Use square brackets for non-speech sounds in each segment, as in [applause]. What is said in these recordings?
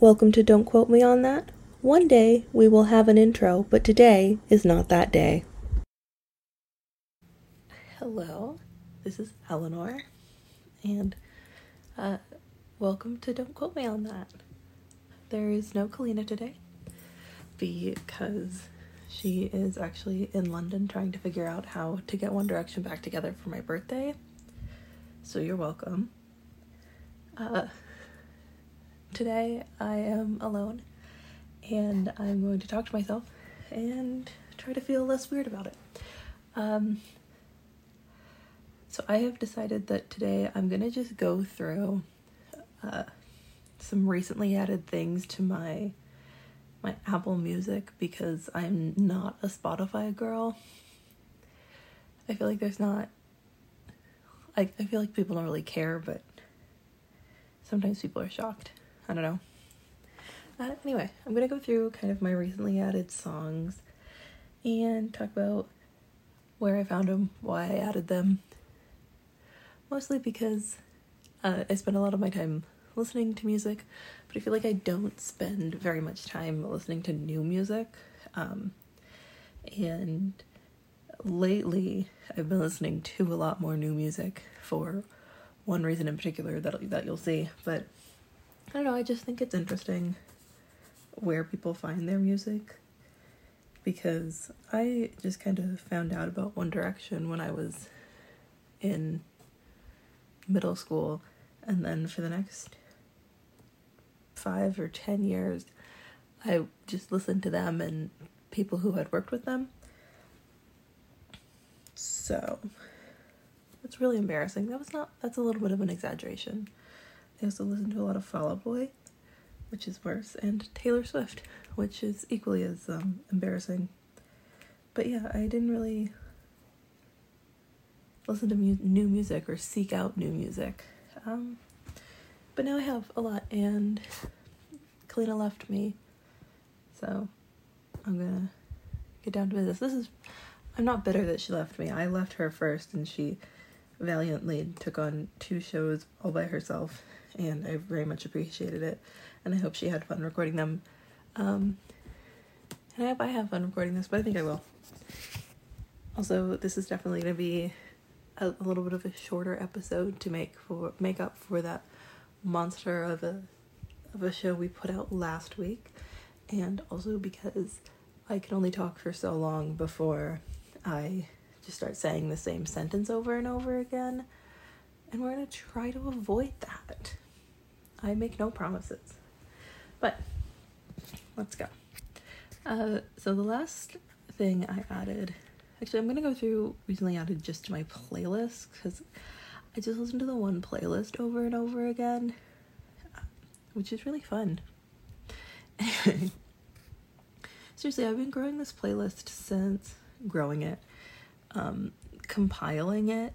Welcome to Don't Quote Me on That. One day we will have an intro, but today is not that day. Hello, this is Eleanor, and uh, welcome to Don't Quote Me on That. There is no Kalina today because she is actually in London trying to figure out how to get One Direction back together for my birthday. So you're welcome. Uh, today I am alone and I'm going to talk to myself and try to feel less weird about it. Um, so I have decided that today I'm gonna just go through uh, some recently added things to my my Apple Music because I'm not a Spotify girl. I feel like there's not I, I feel like people don't really care, but sometimes people are shocked. I don't know. Uh, anyway, I'm gonna go through kind of my recently added songs and talk about where I found them, why I added them. Mostly because uh, I spend a lot of my time listening to music, but I feel like I don't spend very much time listening to new music. Um, and lately, I've been listening to a lot more new music for one reason in particular that that you'll see, but I don't know, I just think it's interesting where people find their music because I just kind of found out about One Direction when I was in middle school, and then for the next five or ten years, I just listened to them and people who had worked with them. So it's really embarrassing. That was not, that's a little bit of an exaggeration. I also listened to a lot of Fall Out Boy, which is worse, and Taylor Swift, which is equally as um, embarrassing. But yeah, I didn't really listen to mu- new music or seek out new music. Um, but now I have a lot, and Kalina left me, so I'm gonna get down to business. This is, I'm not bitter that she left me. I left her first, and she valiantly took on two shows all by herself and I very much appreciated it. And I hope she had fun recording them. Um, and I hope I have fun recording this, but I think I will. Also, this is definitely going to be a, a, little bit of a shorter episode to make for make up for that monster of a of a show we put out last week, and also because I can only talk for so long before I just start saying the same sentence over and over again. And we're to try to avoid that. I make no promises. But let's go. Uh, so the last thing I added, actually, I'm gonna go through recently added just to my playlist because I just listened to the one playlist over and over again, which is really fun. [laughs] Seriously, I've been growing this playlist since growing it, um, compiling it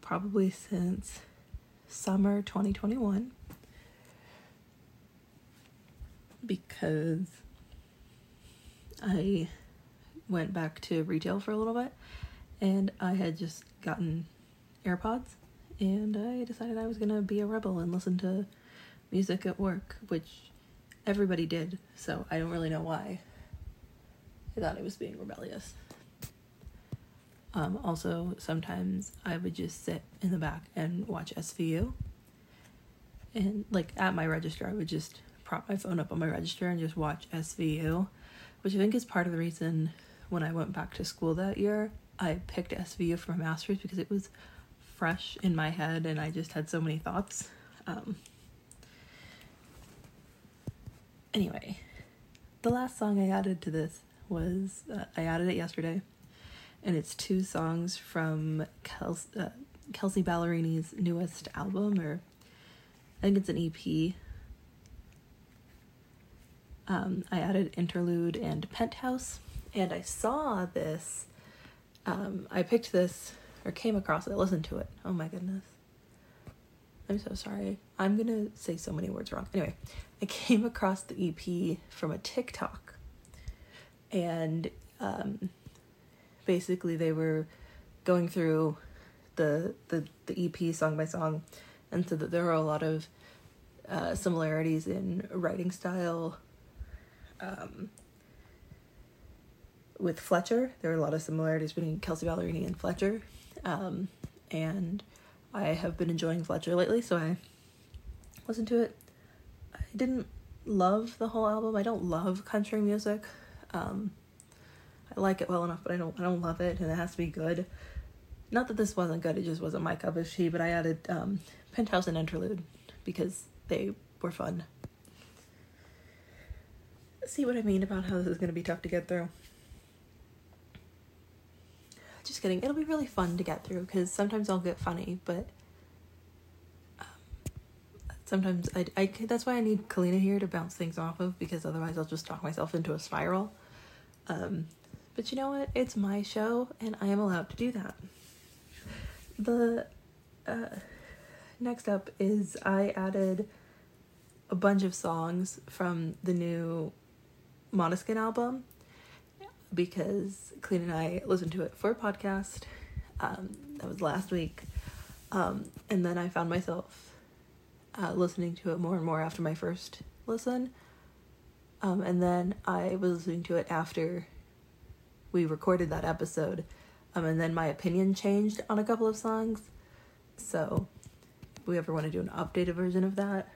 probably since summer 2021 because I went back to retail for a little bit and I had just gotten AirPods and I decided I was to be a rebel and listen to music at work, which everybody did, so I don't really know why. I thought I was being rebellious. Um, also, sometimes I would just sit in the back and watch SVU. And, like, at my register, I would just prop my phone up on my register and just watch SVU, which I think is part of the reason when I went back to school that year, I picked SVU for my master's because it was fresh in my head and I just had so many thoughts. Um, anyway, the last song I added to this was uh, I added it yesterday and it's two songs from Kelsea, uh, Kelsea Ballerini's newest album, or I think it's an EP. Um, I added Interlude and Penthouse, and I saw this. Um, I picked this or came across it, listened to it. Oh my goodness. I'm so sorry. I'm gonna say so many words wrong. Anyway, I came across the EP from a TikTok, and um, basically they were going through the the the EP song by song, and so that there were a lot of uh, similarities in writing style. Um, with Fletcher, there are a lot of similarities between Kelsea Ballerini and Fletcher. Um, and I have been enjoying Fletcher lately, so I listened to it. I didn't love the whole album. I don't love country music. Um, I like it well enough, but I don't I don't love it, and it has to be good. Not that this wasn't good; it just wasn't my cup of tea. But I added um, Penthouse and Interlude because they were fun. See what I mean about how this is going to be tough to get through. Just kidding. It'll be really fun to get through because sometimes I'll get funny, but um, sometimes I, I that's why I need Kalina here to bounce things off of because otherwise I'll just talk myself into a spiral. Um, but you know what? It's my show and I am allowed to do that. The uh, next up is I added a bunch of songs from the new Måneskin album because Kalina and I listened to it for a podcast. Um, that was last week. Um, and then I found myself uh, listening to it more and more after my first listen. Um, and then I was listening to it after we recorded that episode. Um, and then my opinion changed on a couple of songs. So, if we ever want to do an updated version of that,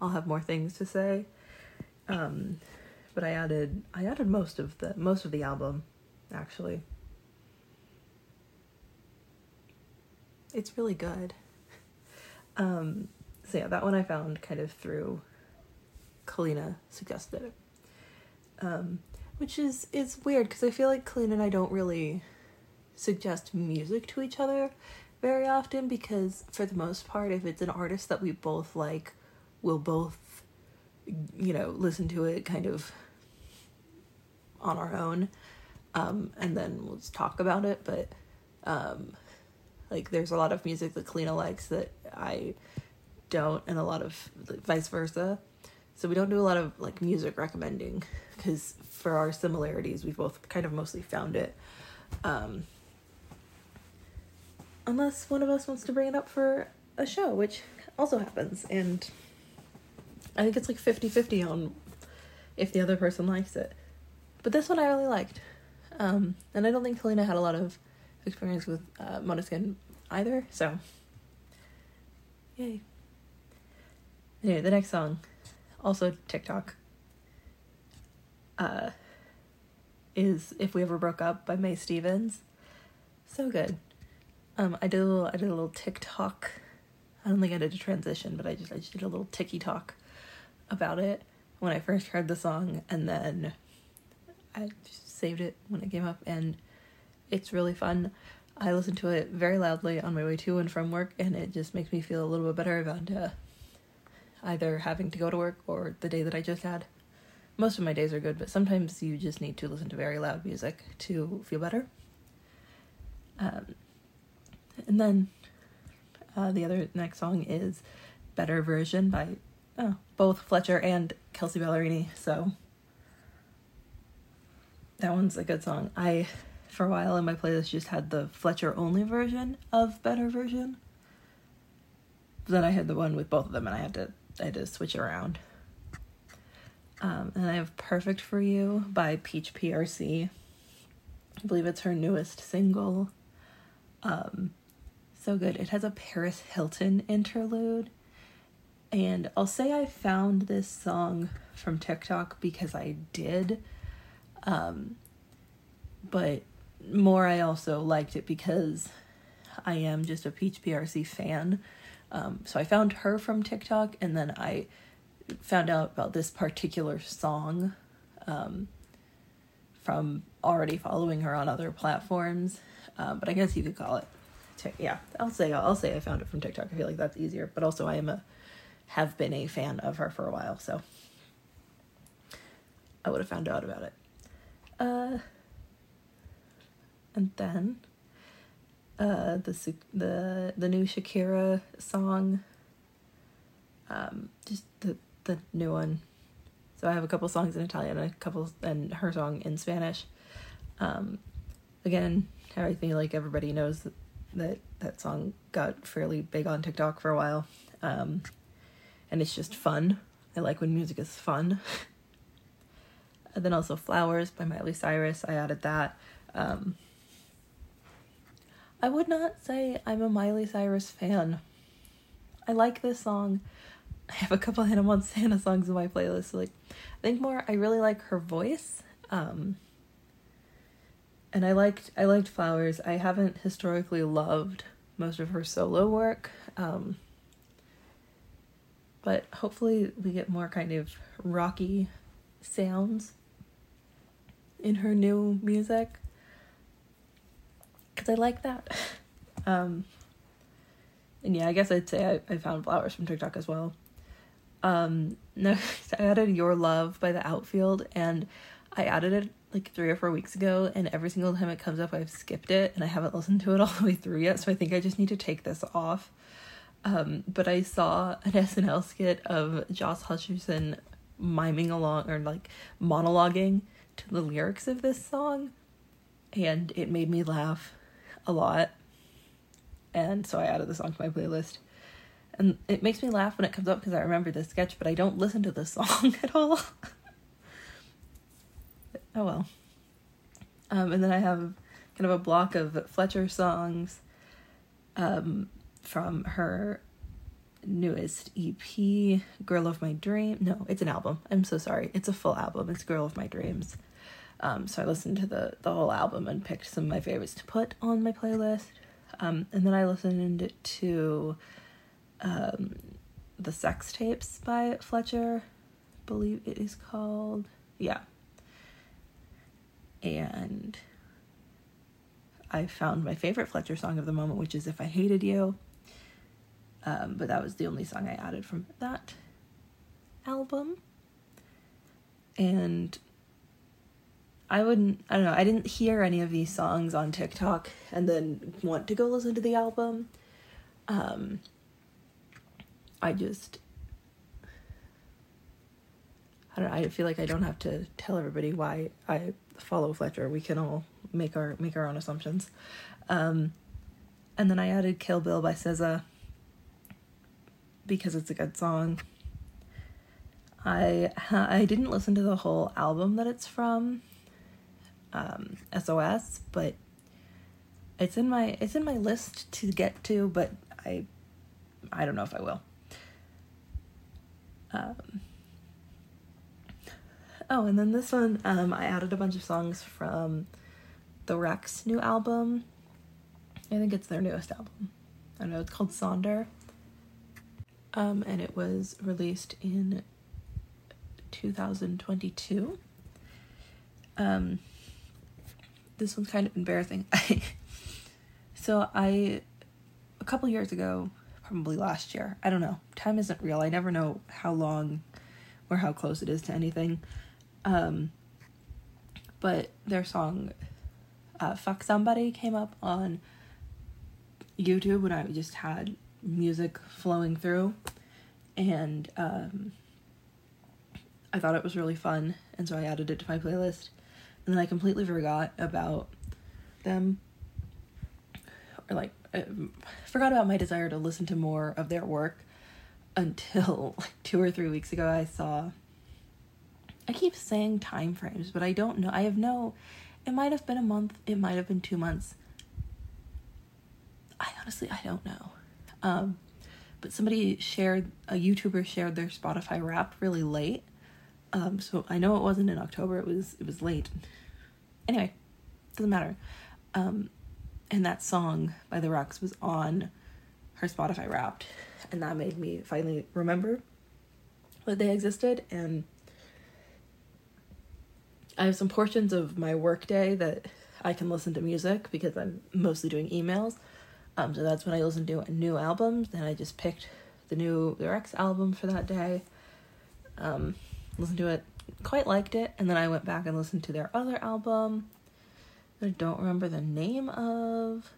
I'll have more things to say. Um, but I added I added most of the most of the album, actually. It's really good. Um, so yeah, that one I found kind of through Kalina suggested it. Um, which is is weird because I feel like Kalina and I don't really suggest music to each other very often because for the most part if it's an artist that we both like we'll both you know listen to it kind of on our own um, and then we'll just talk about it. But um, like there's a lot of music that Kalina likes that I don't and a lot of vice versa so we don't do a lot of like music recommending because for our similarities we've both kind of mostly found it. Um, unless one of us wants to bring it up for a show which also happens and i think it's like 50-50 on if the other person likes it. But this one i really liked. Um, and i don't think kalina had a lot of experience with uh, Måneskin either so. Yay. Anyway the next song also tiktok uh, is if we ever broke up by Mae Stephens so good um, I did a little, I did a little TikTok. I don't think I did a transition, but I just, I just did a little ticky talk about it when I first heard the song, and then I saved it when it came up, and it's really fun. I listen to it very loudly on my way to and from work, and it just makes me feel a little bit better about uh, either having to go to work or the day that I just had. Most of my days are good, but sometimes you just need to listen to very loud music to feel better. Um, and then uh, the other next song is Better Version by oh, both Fletcher and Kelsea Ballerini. So that one's a good song. I, for a while in my playlist, just had the Fletcher only version of Better Version. Then I had the one with both of them, and I had to I just switch around. Um, and I have Perfect for You by Peach PRC. I believe it's her newest single. Um, so good. It has a Paris Hilton interlude. And I'll say I found this song from TikTok because I did. Um, but more, I also liked it because I am just a Peach PRC fan. Um, so I found her from TikTok and then I found out about this particular song um, from already following her on other platforms. Um, but I guess you could call it yeah, I'll say I'll say I found it from TikTok. I feel like that's easier, but also I am a have been a fan of her for a while, so I would have found out about it. Uh, and then uh, the the the new Shakira song, um, just the the new one. So I have a couple songs in Italian a couple and her song in Spanish. Um, again, I think like everybody knows that that song got fairly big on TikTok for a while. Um, and it's just fun. I like when music is fun. [laughs] and then also Flowers by Miley Cyrus, I added that. Um, I would not say I'm a Miley Cyrus fan. I like this song. I have a couple Hannah Montana songs in my playlist. Like, I think more. I really like her voice. Um, and I liked I liked Flowers. I haven't historically loved most of her solo work. Um, but hopefully we get more kind of rocky sounds in her new music because I like that. Um, and yeah, I guess I'd say I, I found flowers from TikTok as well. Um, [laughs] next, I added Your Love by the Outfield, and I added it like three or four weeks ago, and every single time it comes up, I've skipped it, and I haven't listened to it [laughs] all the way through yet, so I think I just need to take this off. Um, but I saw an [laughs] SNL skit of Josh Hutcherson miming along or like monologuing to the lyrics of this song, and it made me laugh a lot. And so I added the song to my playlist. And it makes me laugh when it comes up because I remember the sketch, but I don't listen to the [laughs] song at all. [laughs] oh well. Um, and then I have kind of a block of Fletcher songs um, from her newest EP, Girl of My Dream. No, it's an album. I'm so sorry. It's a full album. It's Girl of My Dreams. Um, so I listened to the the whole album and picked some of my favorites to put on my playlist. Um, and then I listened to um, the sex tapes by Fletcher, I believe it is called. Yeah. And I found my favorite Fletcher song of the moment, which is If I Hated You. Um, but that was the only song I added from that album. And I wouldn't, I don't know, I didn't hear any of these songs on TikTok and then want to go listen to the album. Um, I just, I don't know, I feel like I don't have to tell everybody why I follow Fletcher. We can all make our, make our own assumptions. Um, and then I added Kill Bill by SZA because it's a good song. I I didn't listen to the whole album that it's from um, SOS, but it's in my it's in my list to get to, but I I don't know if I will. Um, oh, and then this one, um, I added a bunch of songs from the Wrecks new album. I think it's their newest album. I don't know, it's called Sonder. Um, and it was released in 2022. Um, this one's kind of embarrassing. [laughs] so I, a couple years ago, probably last year, I don't know. Time isn't real. I never know how long or how close it is to anything. Um, but their song, uh, "Fuck Somebody," came up on YouTube when I just had music flowing through, and um, I thought it was really fun, and so I added it to my playlist and then I completely forgot about them. Or like I forgot about my desire to listen to more of their work until [laughs] like 2 or 3 weeks ago I saw I keep saying time frames but I don't know I have no it might have been a month it might have been 2 months. I honestly I don't know. Um but somebody shared a YouTuber shared their Spotify wrap really late um, so I know it wasn't in October. It was it was late. Anyway, doesn't matter. Um, and that song by the Wrecks was on her Spotify Wrapped, and that made me finally remember that they existed. And I have some portions of my workday that I can listen to music because I'm mostly doing emails. Um, so that's when I listen to new albums. Then I just picked the new the Wrecks album for that day. Um, listened to it, quite liked it, and then I went back and listened to their other album. I don't remember the name of.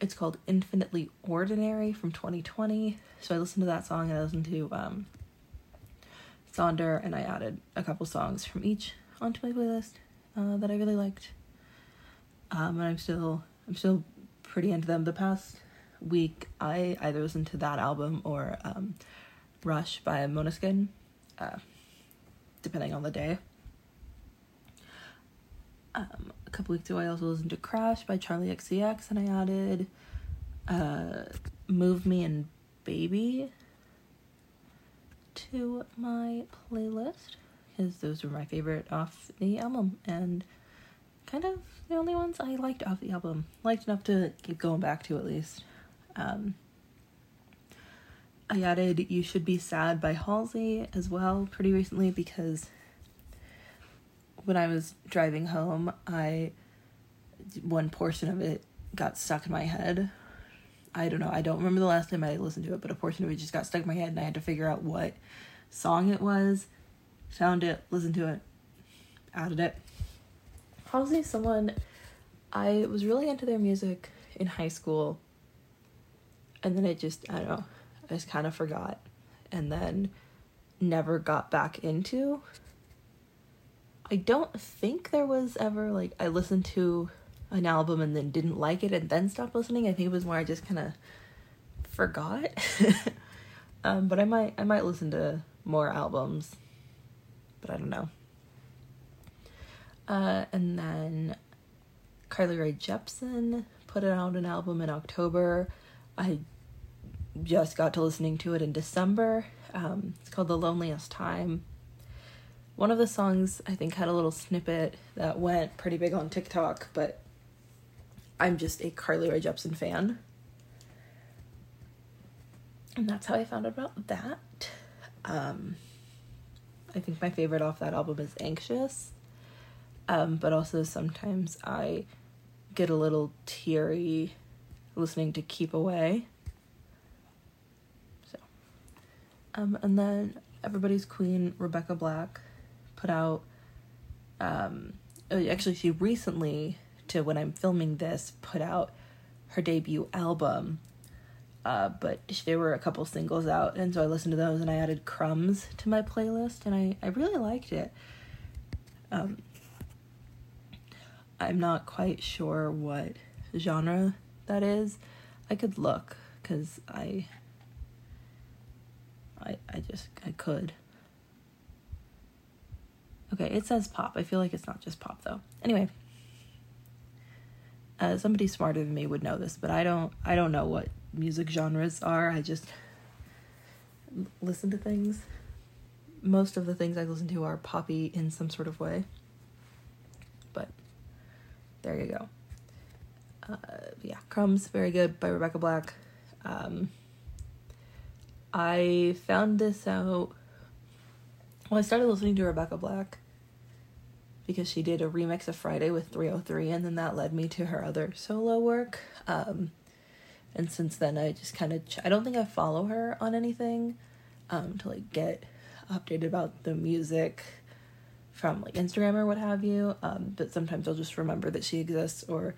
It's called Infinitely Ordinary from 2020. So I listened to that song and I listened to um, Sonder and I added a couple songs from each onto my playlist uh, that I really liked. Um, and I'm still I'm still pretty into them. The past week I either listened to that album or um, Rush by Måneskin, uh, depending on the day. Um, a couple weeks ago, I also listened to Crash by Charli XCX, and I added uh, Move Me and Baby to my playlist because those were my favorite off the album and kind of the only ones I liked off the album. Liked enough to keep going back to at least. Um, I added You Should Be Sad by Halsey as well pretty recently because when I was driving home, I one portion of it got stuck in my head. I don't know. I don't remember the last time I listened to it, but a portion of it just got stuck in my head and I had to figure out what song it was. Found it, listened to it, added it. Halsey's someone I was really into their music in high school. And then it just, I don't know, I just kind of forgot. And then never got back into. I don't think there was ever like I listened to an album and then didn't like it and then stopped listening. I think it was more I just kind of forgot. [laughs] um, but I might I might listen to more albums, but I don't know. Uh, and then Carly Rae Jepsen put out an album in October. I just got to listening to it in December. Um, it's called The Loneliest Time. One of the songs I think had a little snippet that went pretty big on TikTok, but I'm just a Carly Rae Jepsen fan. And that's how I found out about that. Um, I think my favorite off that album is Anxious. Um, but also sometimes I get a little teary listening to Keep Away. So, um, and then Everybody's Queen, Rebecca Black, put out, um, oh, actually, she recently, to when I'm filming this, put out her debut album. Uh, but there were a couple singles out, and so I listened to those and I added Crumbs to my playlist, and I, I really liked it. Um, I'm not quite sure what genre that is. I could look because I, I, I just I could. Okay, it says pop. I feel like it's not just pop though. Anyway, uh, somebody smarter than me would know this, but I don't. I don't know what music genres are. I just listen to things. Most of the things I listen to are poppy in some sort of way. But there you go. Uh, yeah, Crumbs, very good by Rebecca Black. Um, I found this out. Well, I started listening to Rebecca Black because she did a remix of Friday with 3OH!3, and then that led me to her other solo work. Um, and since then, I just kind of ch- I don't think I follow her on anything um, to like get updated about the music from like Instagram or what have you. Um, but sometimes I'll just remember that she exists or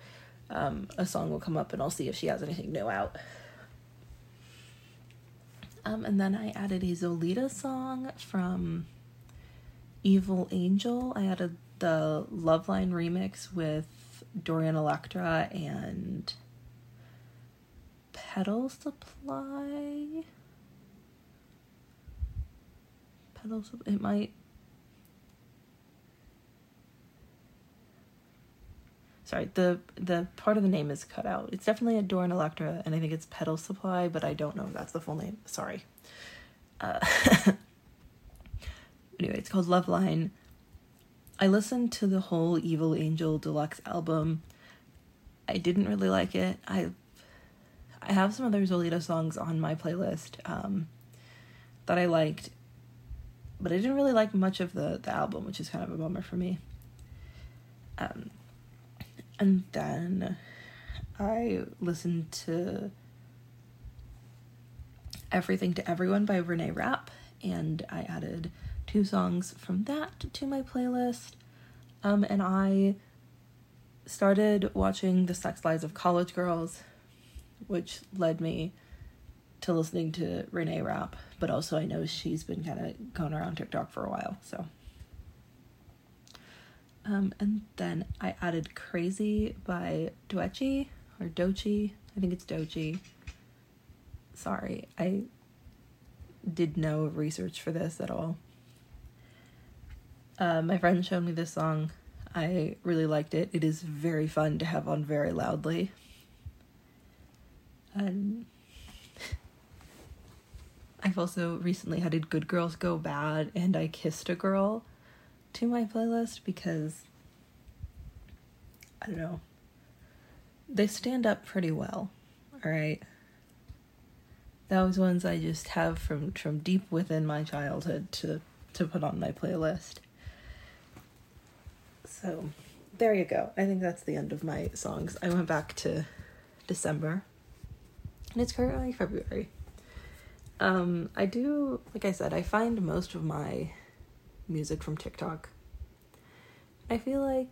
um, a song will come up and I'll see if she has anything new out. Um, and then I added a Zolita song from Evil Angel. I added the Loveline remix with Dorian Electra and Petal Supply. Petal Supply. It might sorry the the part of the name is cut out. It's definitely a Dorian Electra and i think it's Petal Supply but i don't know if that's the full name. Sorry. Uh, [laughs] anyway it's called Loveline i listened to the whole evil angel deluxe album. I didn't really like it. I i have some other zolita songs on my playlist um, that i liked but i didn't really like much of the the album which is kind of a bummer for me. Um, and then I listened to Everything to Everyone by Renee Rapp, and I added two songs from that to my playlist. Um, and I started watching The Sex Lives of College Girls, which led me to listening to Renee Rapp, but also I know she's been kind of going around TikTok for a while, so um, and then I added Crazy by Doechii or Dochi. I think it's Dochi. Sorry, I did no research for this at all. Uh, my friend showed me this song. I really liked it. It is very fun to have on very loudly. And [laughs] I've also recently added Good Girls Go Bad and I Kissed a Girl to my playlist because I don't know. They stand up pretty well. All right. Those ones I just have from from deep within my childhood to to put on my playlist. So, there you go. I think that's the end of my songs. I went back to December. And it's currently February. Um, I do, like I said, I find most of my music from TikTok. I feel like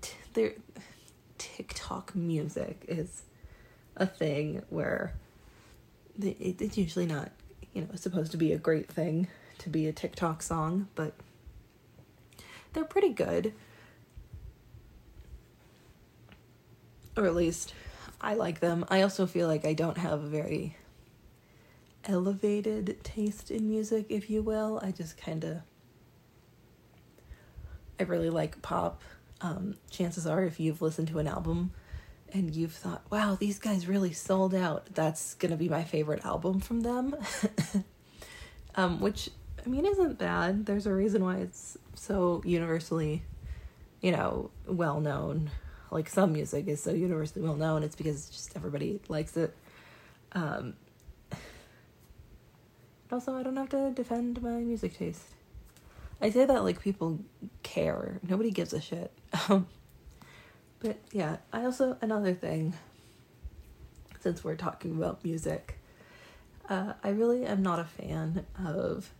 t- there TikTok music is a thing where it, it's usually not, you know, supposed to be a great thing to be a TikTok song, but they're pretty good. Or at least I like them. I also feel like I don't have a very elevated taste in music, if you will. I just kind of. I really like pop. Um, chances are, if you've listened to an album and you've thought, wow, these guys really sold out, that's going to be my favorite album from them. [laughs] um, which, I mean, isn't bad. There's a reason why it's so universally, you know, well known. Like some music is so universally well known, it's because just everybody likes it. Um, also, I don't have to defend my music taste. I say that like people care. Nobody gives a shit. [laughs] Um, but yeah, I also, another thing, since we're talking about music, uh, I really am not a fan of,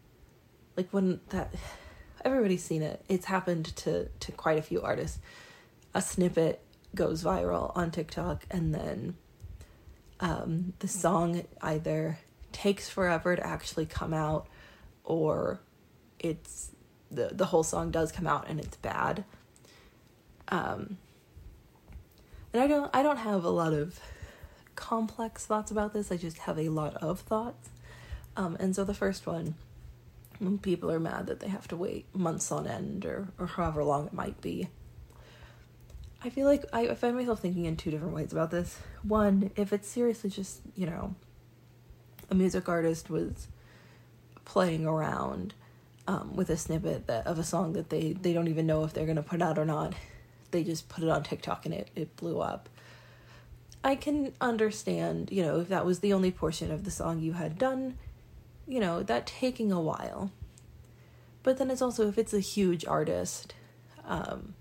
like, when that everybody's seen it. It's happened to to quite a few artists. A snippet goes viral on TikTok and then um, the song either takes forever to actually come out or it's the the whole song does come out and it's bad. Um, and I don't I don't have a lot of complex thoughts about this. I just have a lot of thoughts. Um, and so the first one when people are mad that they have to wait months on end or, or however long it might be. I feel like I, I find myself thinking in two different ways about this. One, if it's seriously just, you know, a music artist was playing around um, with a snippet that, of a song that they, they don't even know if they're going to put out or not, they just put it on TikTok and it, it blew up. I can understand, you know, if that was the only portion of the song you had done, you know, that taking a while. But then it's also if it's a huge artist, um,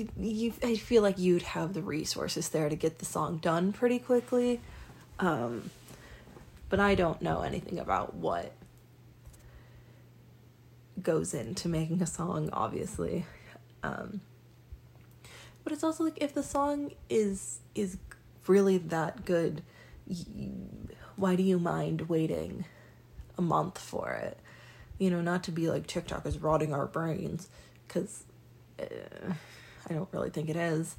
you, you, I feel like you'd have the resources there to get the song done pretty quickly. Um, but I don't know anything about what goes into making a song, obviously. Um, but it's also like if the song is is really that good why do you mind waiting a month for it? You know, not to be like TikTok is rotting our brains, because uh, eh, I don't really think it is.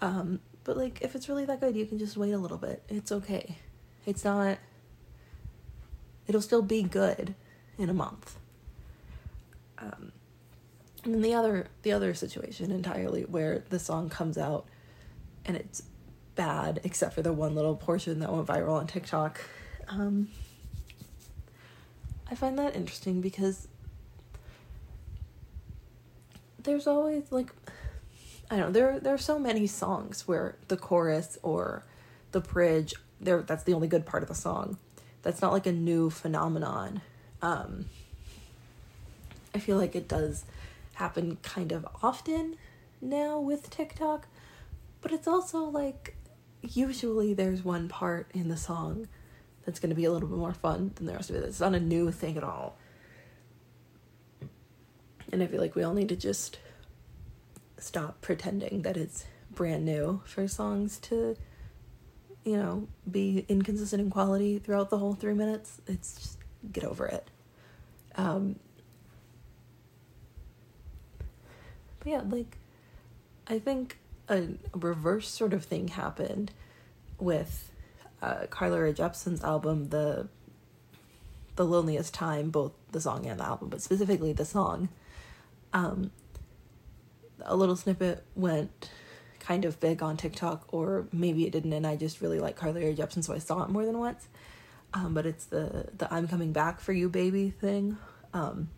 Um, but like, if it's really that good, you can just wait a little bit. It's okay. It's not. It'll still be good in a month. Um, and then the other the other situation entirely where the song comes out and it's bad, except for the one little portion that went viral on TikTok. Um, I find that interesting because there's always like I don't know, there there are so many songs where the chorus or the bridge there that's the only good part of the song. That's not like a new phenomenon. Um, I feel like it does happen kind of often now with TikTok, but it's also like usually there's one part in the song that's going to be a little bit more fun than the rest of it. It's not a new thing at all. And I feel like we all need to just stop pretending that it's brand new for songs to, you know, be inconsistent in quality throughout the whole three minutes. It's just get over it. Um, but yeah, like, I think a reverse sort of thing happened with uh, Carly Rae Jepsen's album, the the loneliest time, both the song and the album, but specifically the song. Um, a little snippet went kind of big on TikTok, or maybe it didn't, and I just really like Carly Rae Jepsen, so I saw it more than once. Um, but it's the the "I'm coming back for you, baby" thing. Um,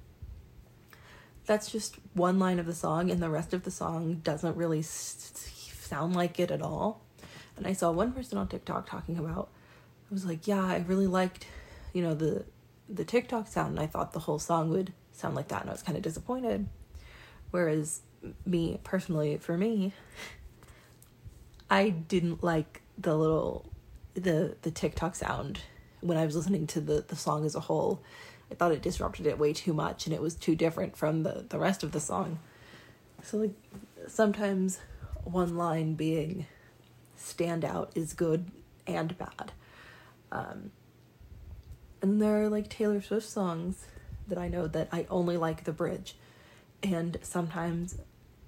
that's just one line of the song, and the rest of the song doesn't really s- sound like it at all. And I saw one person on TikTok talking about. I was like, yeah, I really liked, you know, the the TikTok sound, and I thought the whole song would sound like that, and I was kind of disappointed. Whereas me personally, for me, I didn't like the little the the TikTok sound when I was listening to the the song as a whole. I thought it disrupted it way too much and it was too different from the the rest of the song. So like sometimes one line being standout is good and bad. Um and there are like Taylor Swift songs that I know that I only like the bridge. And sometimes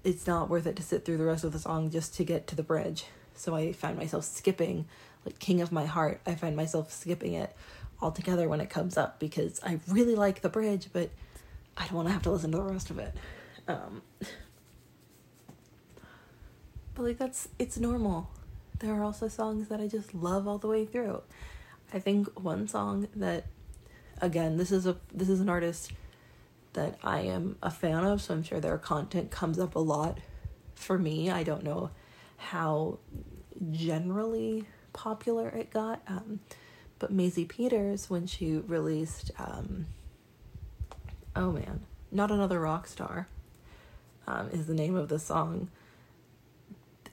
it's not worth it to sit through the rest of the song just to get to the bridge. So I find myself skipping, like King of My Heart, I find myself skipping it altogether when it comes up because I really like the bridge, but I don't want to have to listen to the rest of it. Um, but like that's it's normal. There are also songs that I just love all the way through. I think one song that again, this is a this is an artist that I am a fan of, so I'm sure their content comes up a lot for me. I don't know how generally popular it got. Um, but Maisie Peters, when she released, um, oh man, Not Another Rock Star, um, is the name of the song.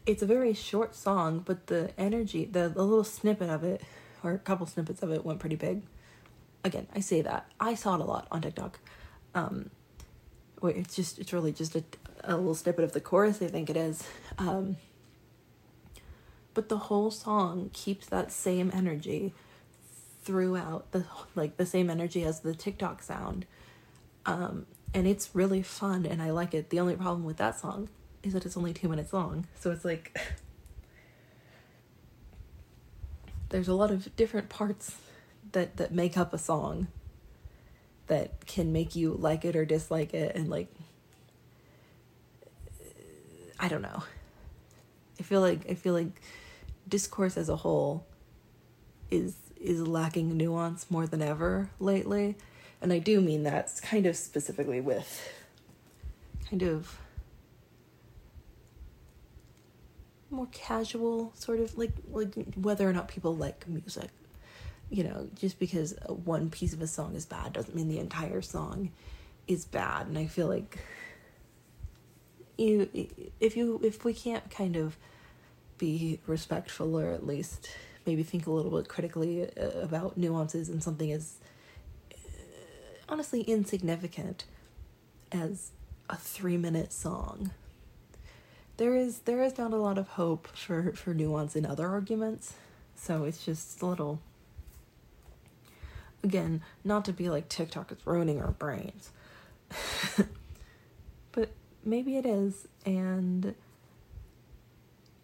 It's a very short song, but the energy, the, the little snippet of it, or a couple snippets of it, went pretty big. Again, I say that. I saw it a lot on TikTok. Um, wait, it's just, it's really just a, a little snippet of the chorus, I think it is. Um, but the whole song keeps that same energy throughout the like the same energy as the TikTok sound. Um, and it's really fun and I like it. The only problem with that song is that it's only two minutes long. So it's like [laughs] there's a lot of different parts that that make up a song that can make you like it or dislike it and like I don't know. I feel like I feel like discourse as a whole is is lacking nuance more than ever lately. And I do mean that kind of specifically with kind of more casual sort of like like whether or not people like music. You know, just because one piece of a song is bad doesn't mean the entire song is bad. And I feel like you if you if we can't kind of be respectful or at least maybe think a little bit critically uh, about nuances in something as uh, honestly insignificant as a 3 minute song there is there is not a lot of hope for for nuance in other arguments so it's just a little again not to be like tiktok is ruining our brains [laughs] but maybe it is and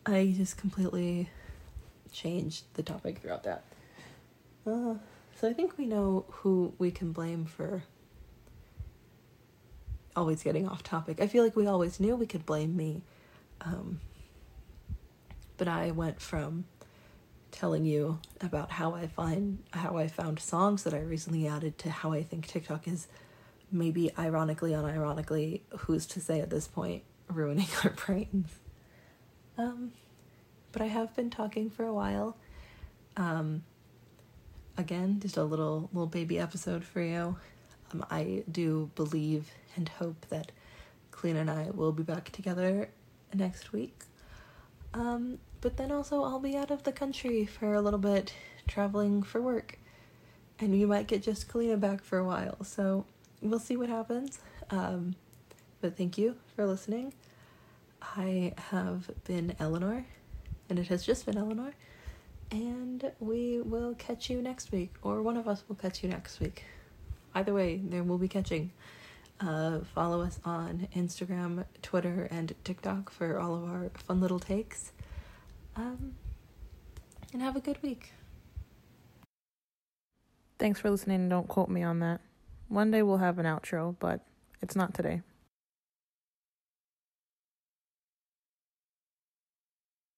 i just completely changed the topic throughout that. Uh, so I think we know who we can blame for always getting off topic. I feel like we always knew we could blame me. Um, but I went from telling you about how I find how I found songs that I recently added to how I think TikTok is maybe ironically unironically who's to say at this point ruining [laughs] our brains. Um but I have been talking for a while. Um, again, just a little little baby episode for you. Um, I do believe and hope that Kalina and I will be back together next week. Um, but then also I'll be out of the country for a little bit, traveling for work, and you might get just Kalina back for a while. So we'll see what happens. Um, but thank you for listening. I have been Eleanor and it has just been Eleanor. And we will catch you next week, or one of us will catch you next week. Either way, there will be catching. Uh, follow us on Instagram, Twitter, and TikTok for all of our fun little takes. Um, and have a good week. Thanks for listening. Don't quote me on that. One day we'll have an outro, but it's not today.